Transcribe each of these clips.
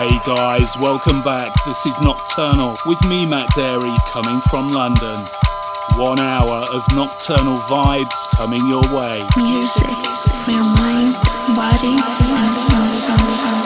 Hey guys, welcome back. This is Nocturnal with me, Matt Darey, coming from London. One hour of nocturnal vibes coming your way. Music for your mind, body, and soul.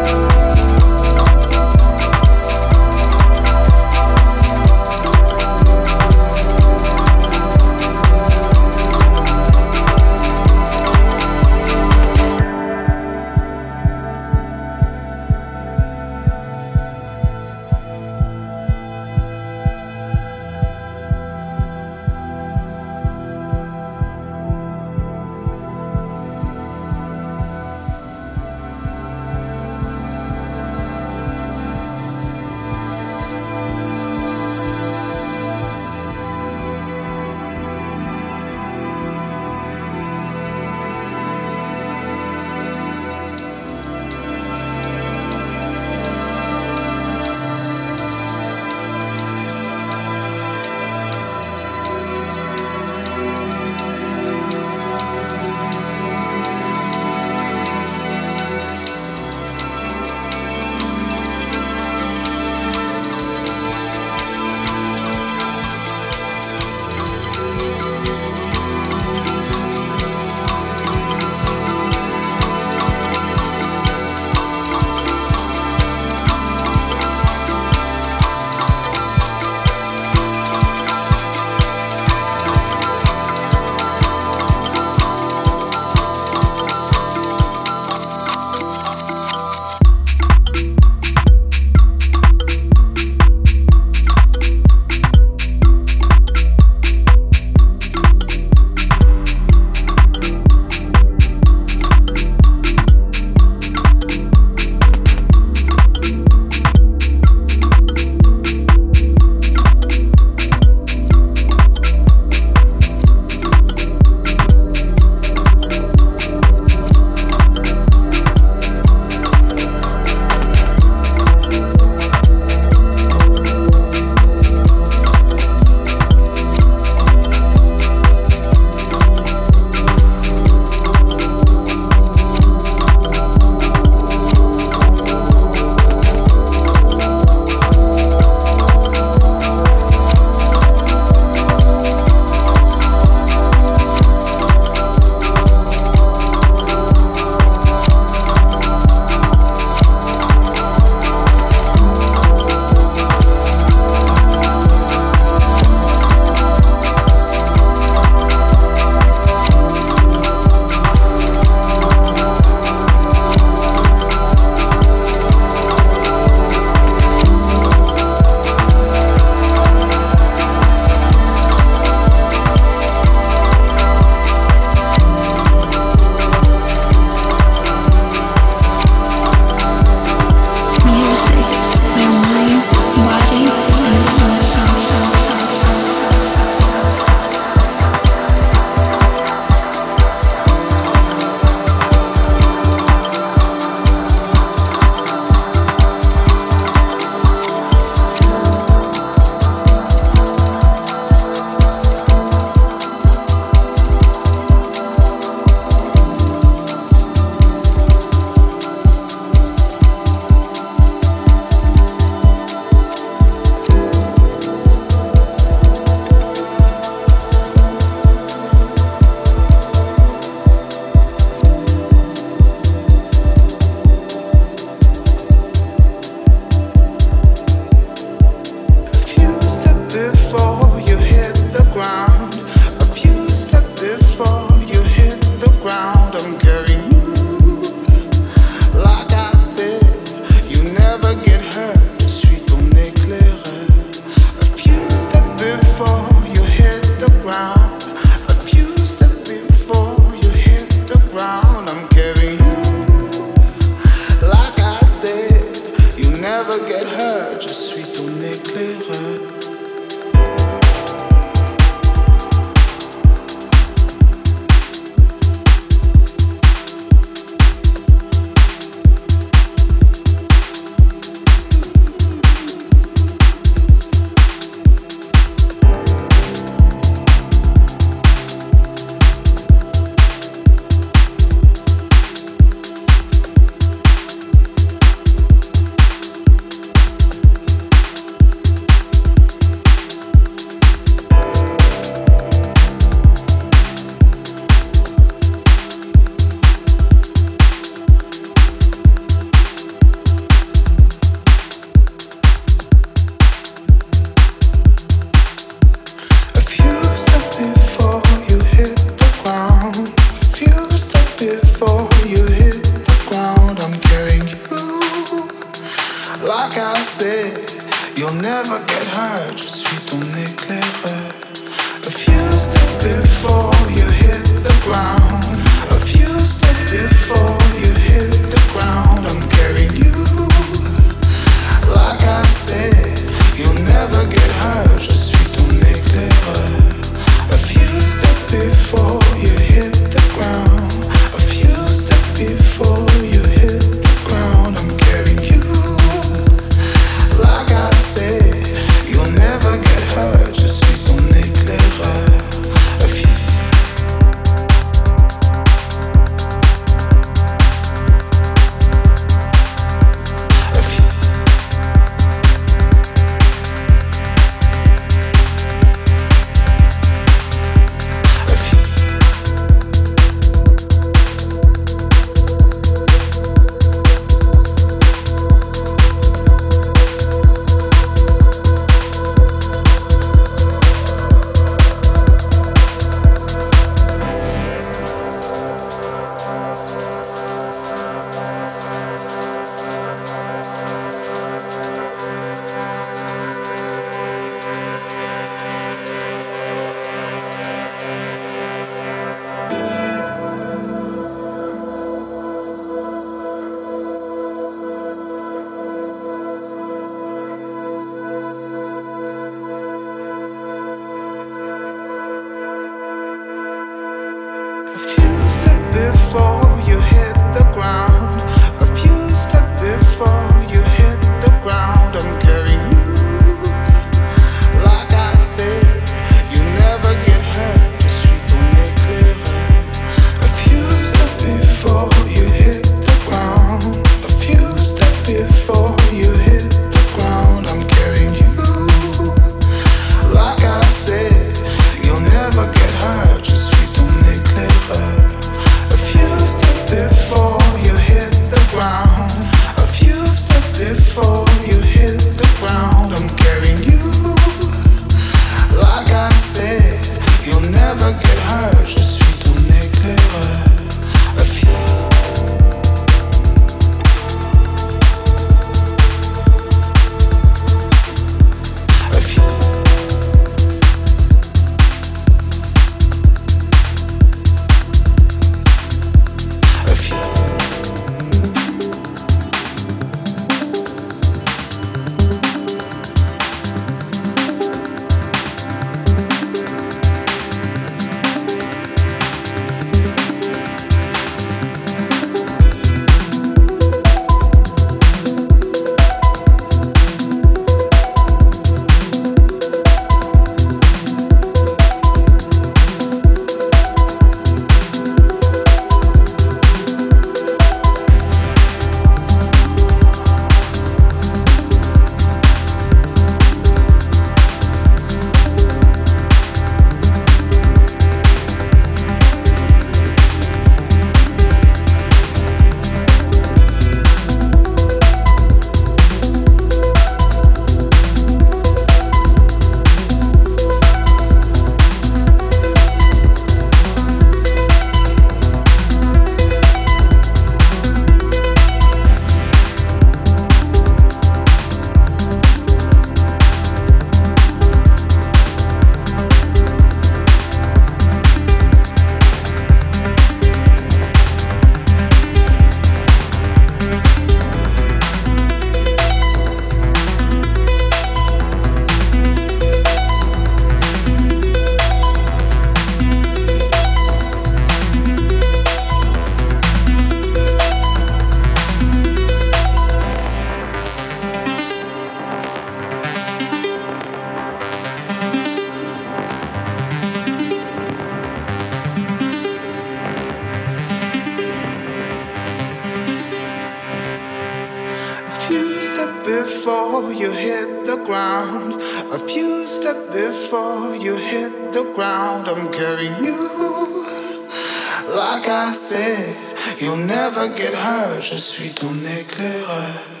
Je suis ton éclaireur.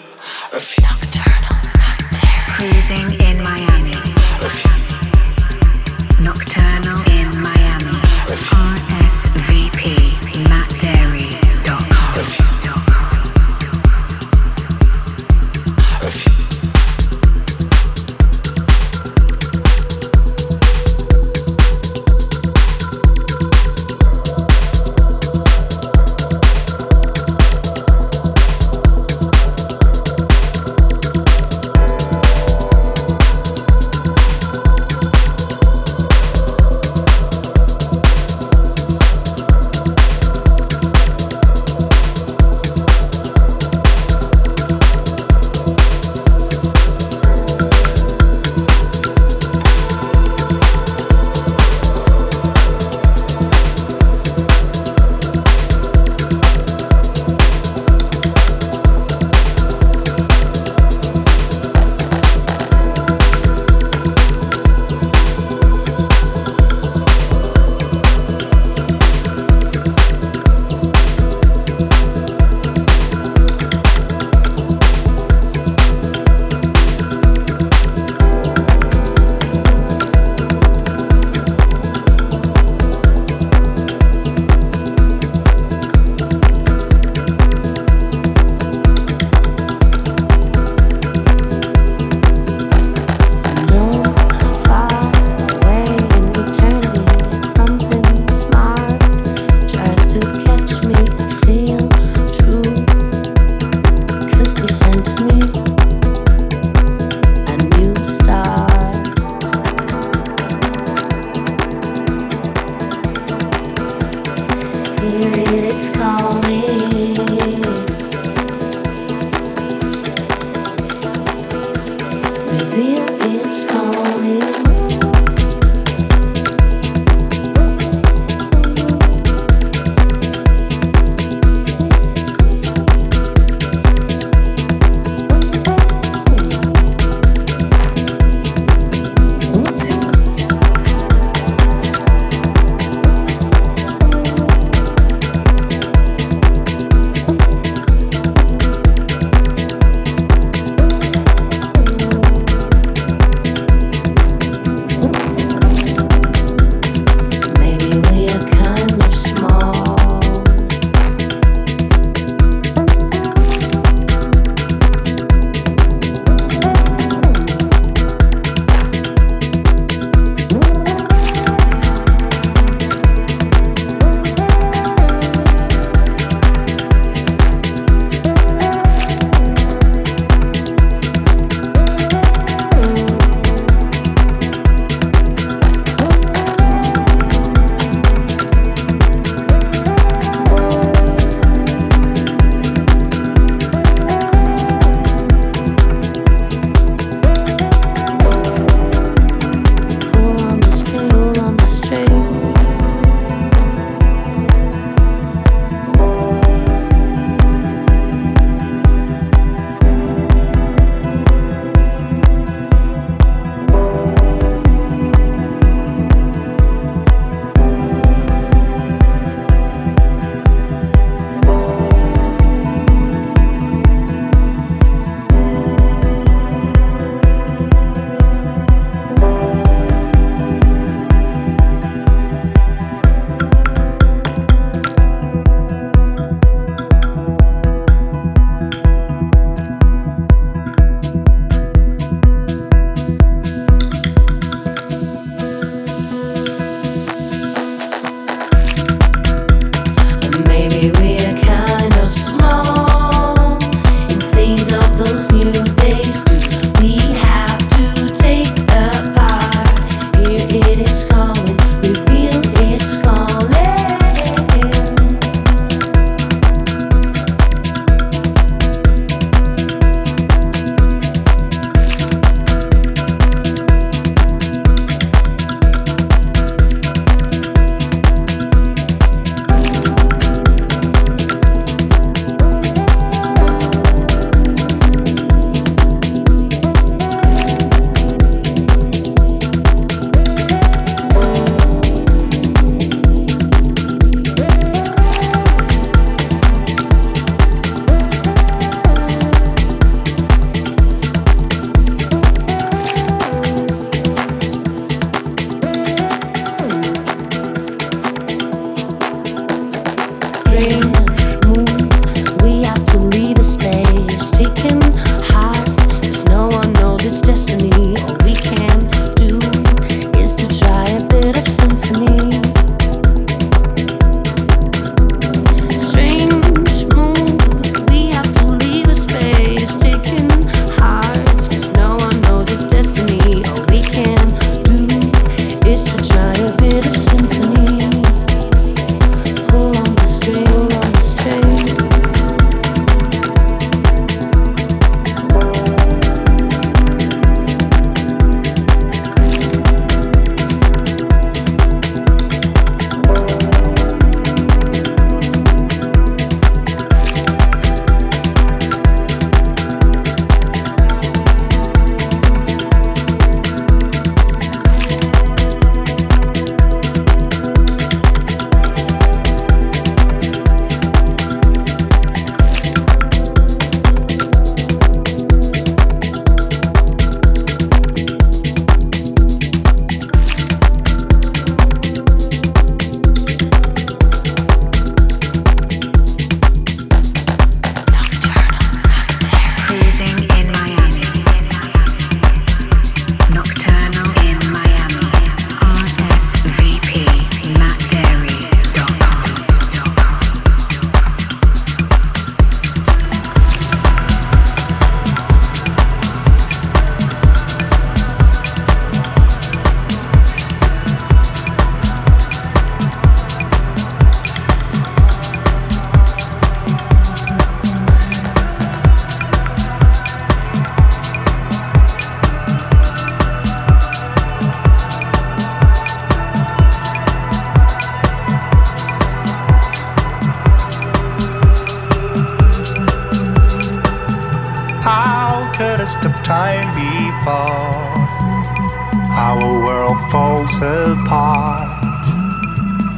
Apart.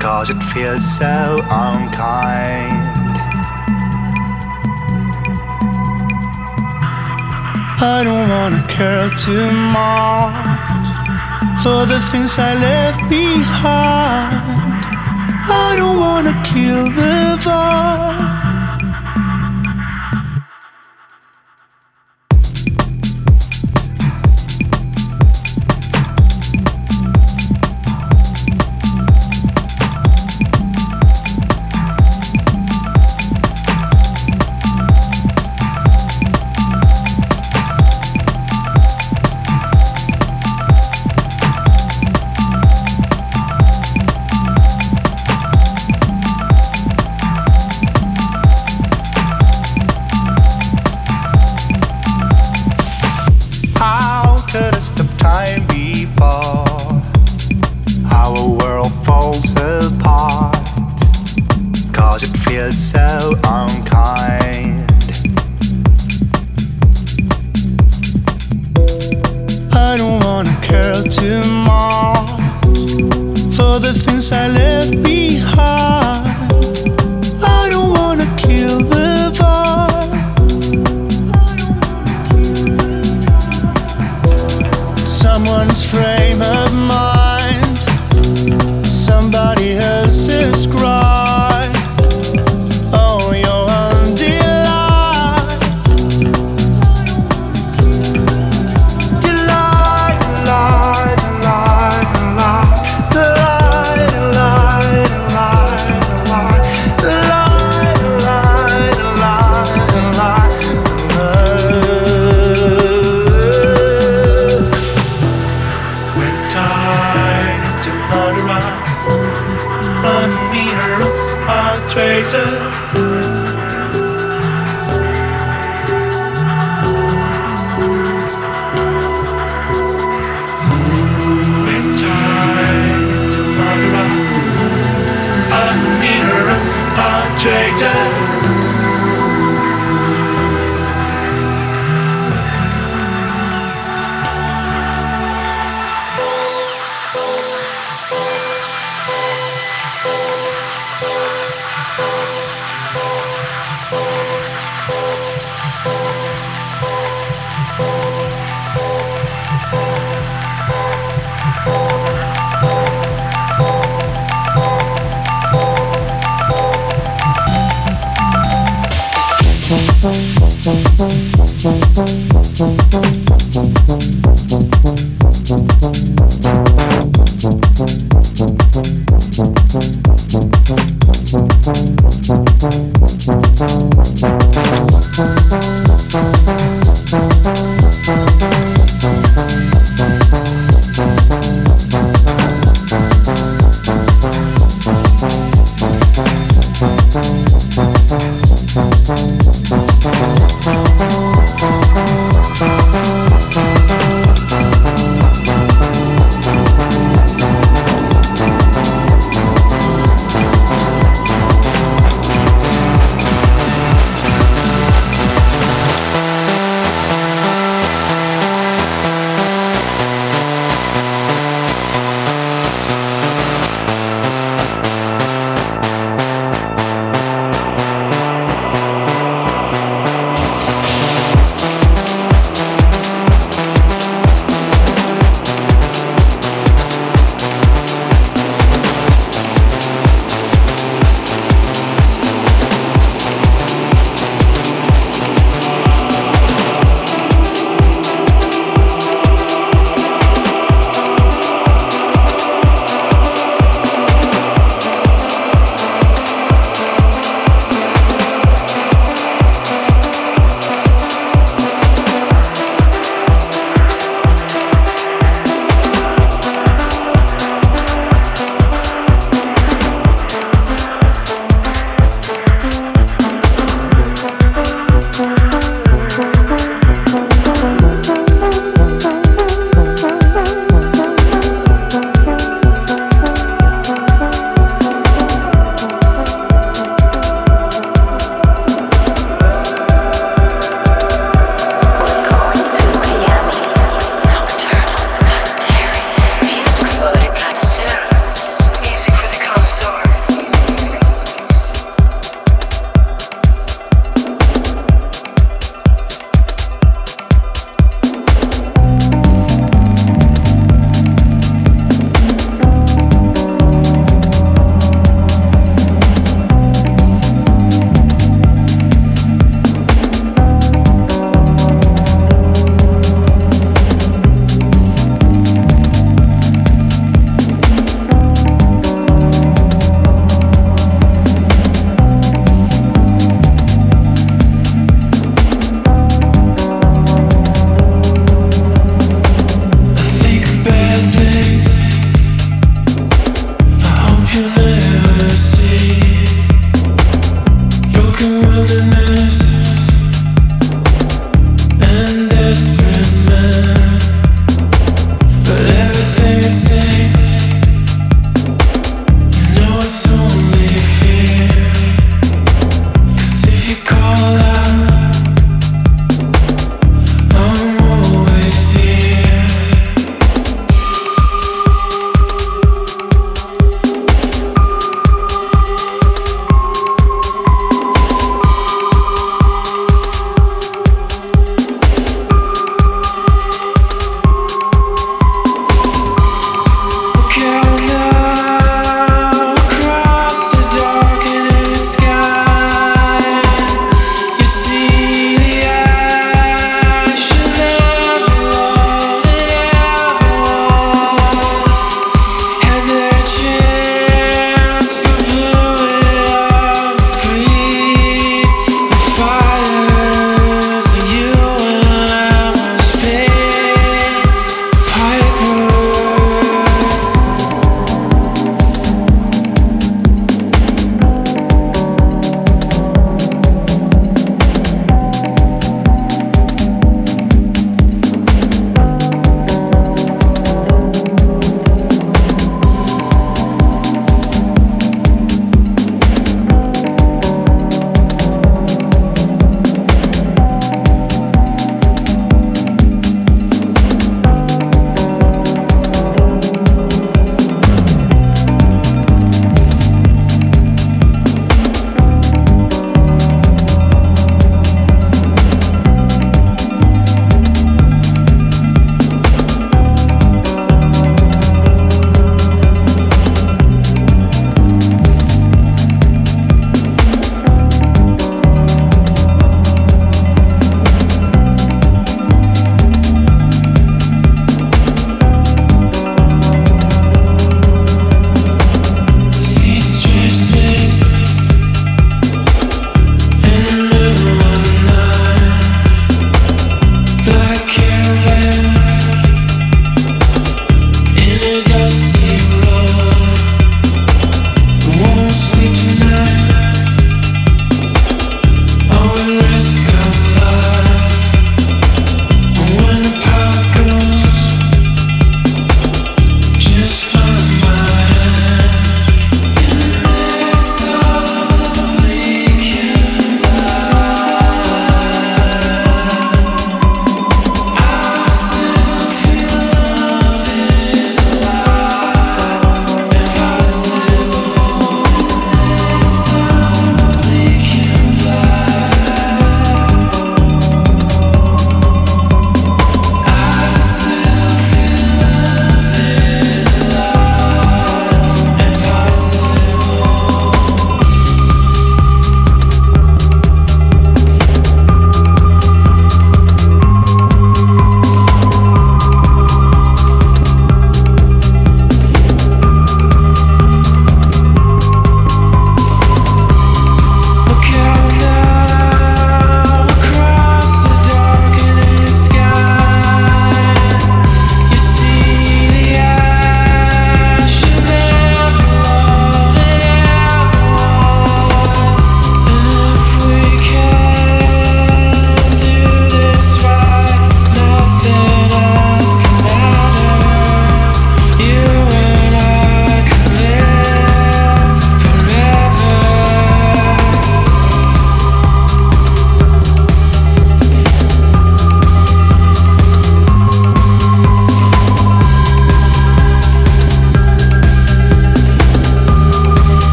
Cause it feels so unkind. I don't wanna care too much for the things I left behind. I don't wanna kill the vibe.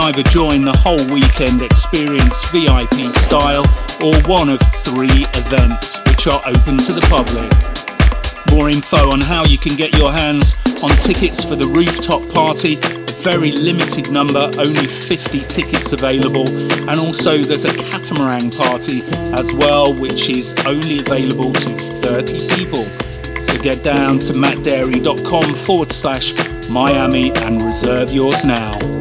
Either join the whole weekend experience VIP style or one of three events which are open to the public. More info on how you can get your hands on tickets for the rooftop party very limited number, only 50 tickets available. And also there's a catamaran party as well, which is only available to 30 people. So get down to mattdarey.com forward slash Miami and reserve yours now.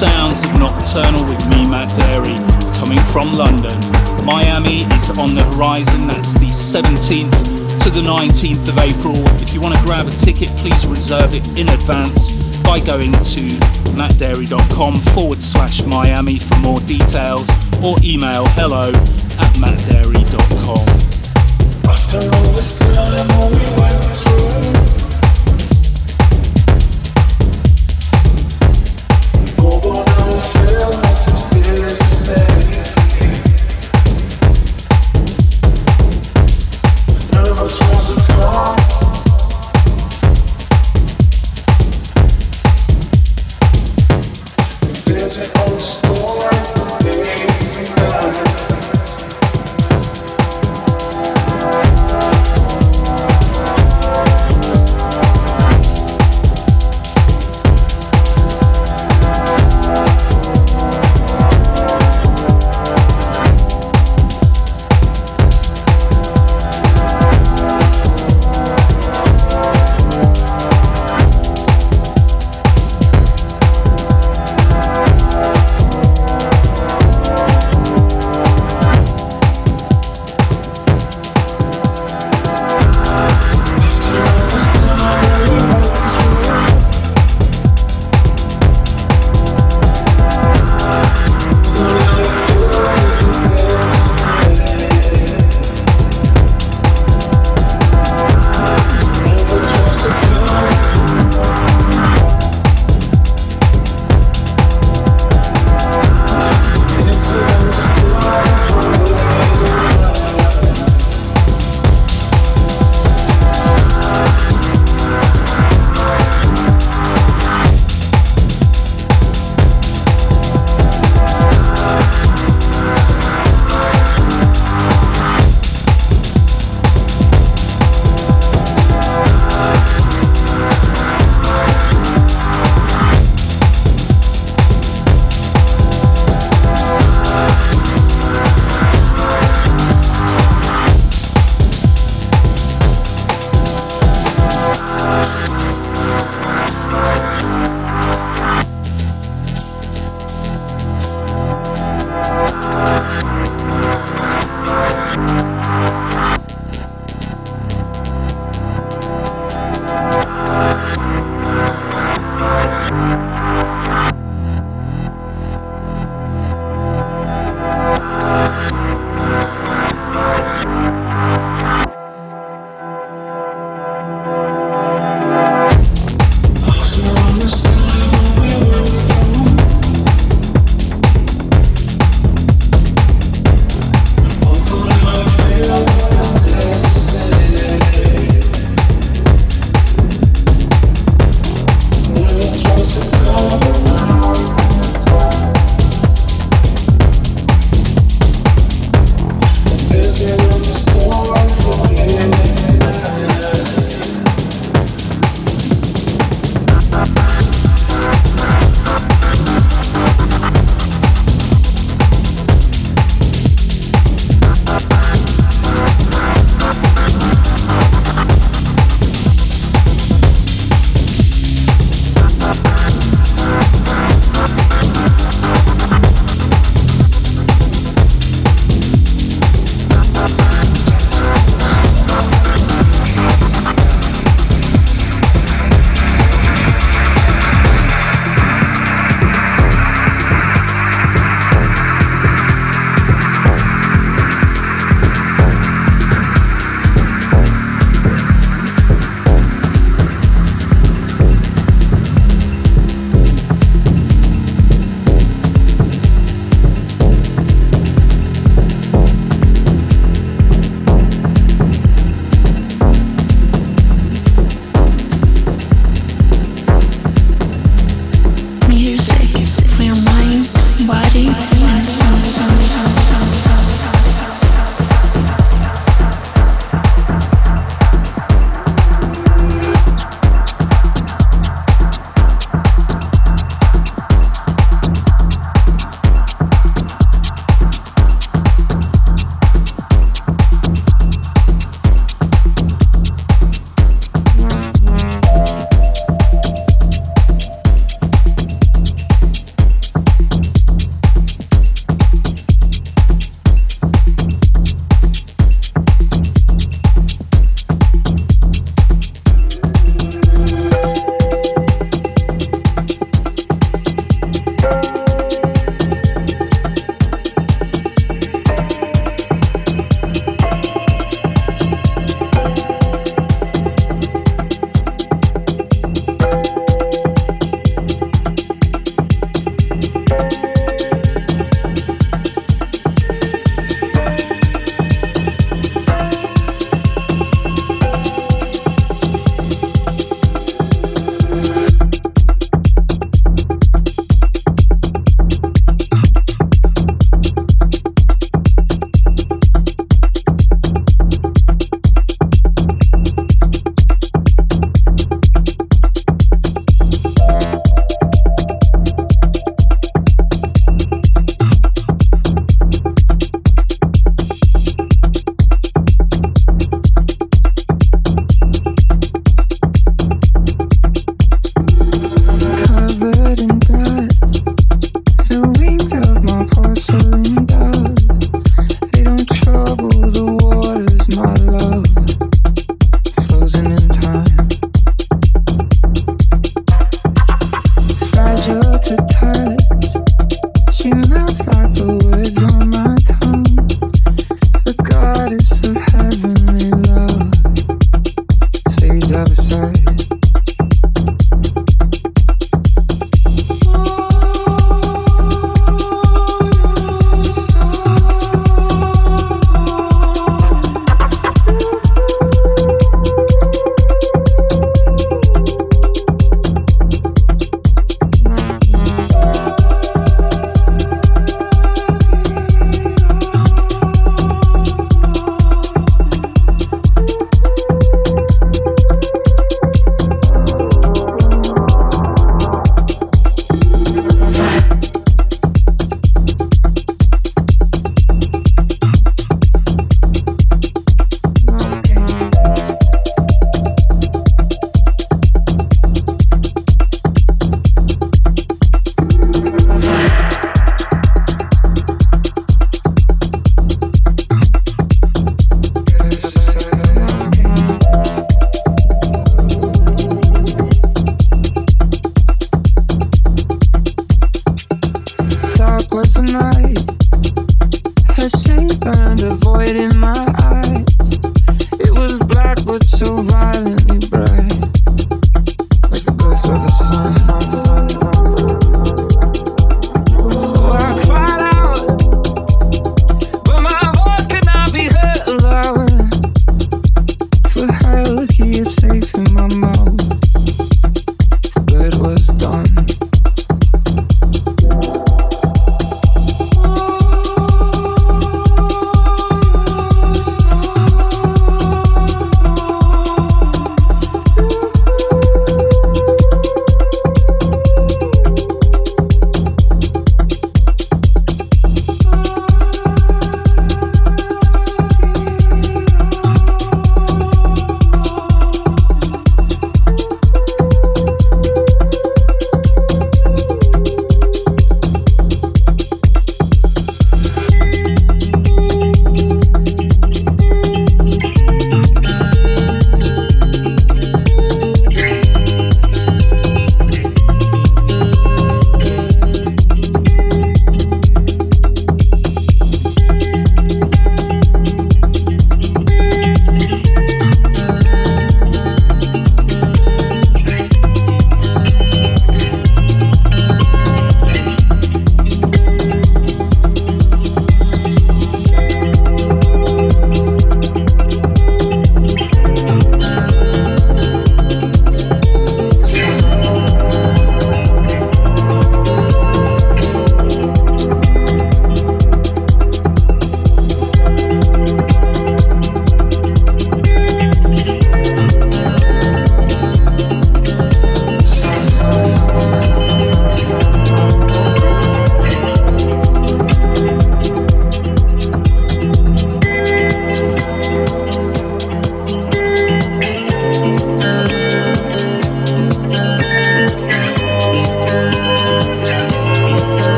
Nocturnal with me, Matt Darey, coming from London. Miami is on the horizon, that's the 17th to the 19th of April. If you want to grab a ticket, please reserve it in advance by going to mattdarey.com forward slash Miami for more details or email hello at mattdarey.com. After all this time we went through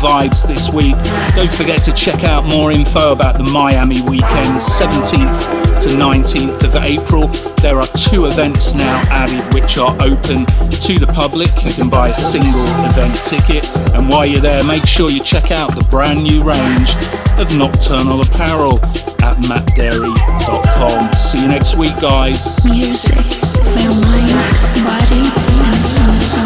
vibes this week. Don't forget to check out more info about the Miami weekend, 17th to 19th of April. There are two events now added which are open to the public. You can buy a single event ticket. And while you're there, make sure you check out the brand new range of nocturnal apparel at mattdarey.com. See you next week, guys. Music, their mind, body, and soul.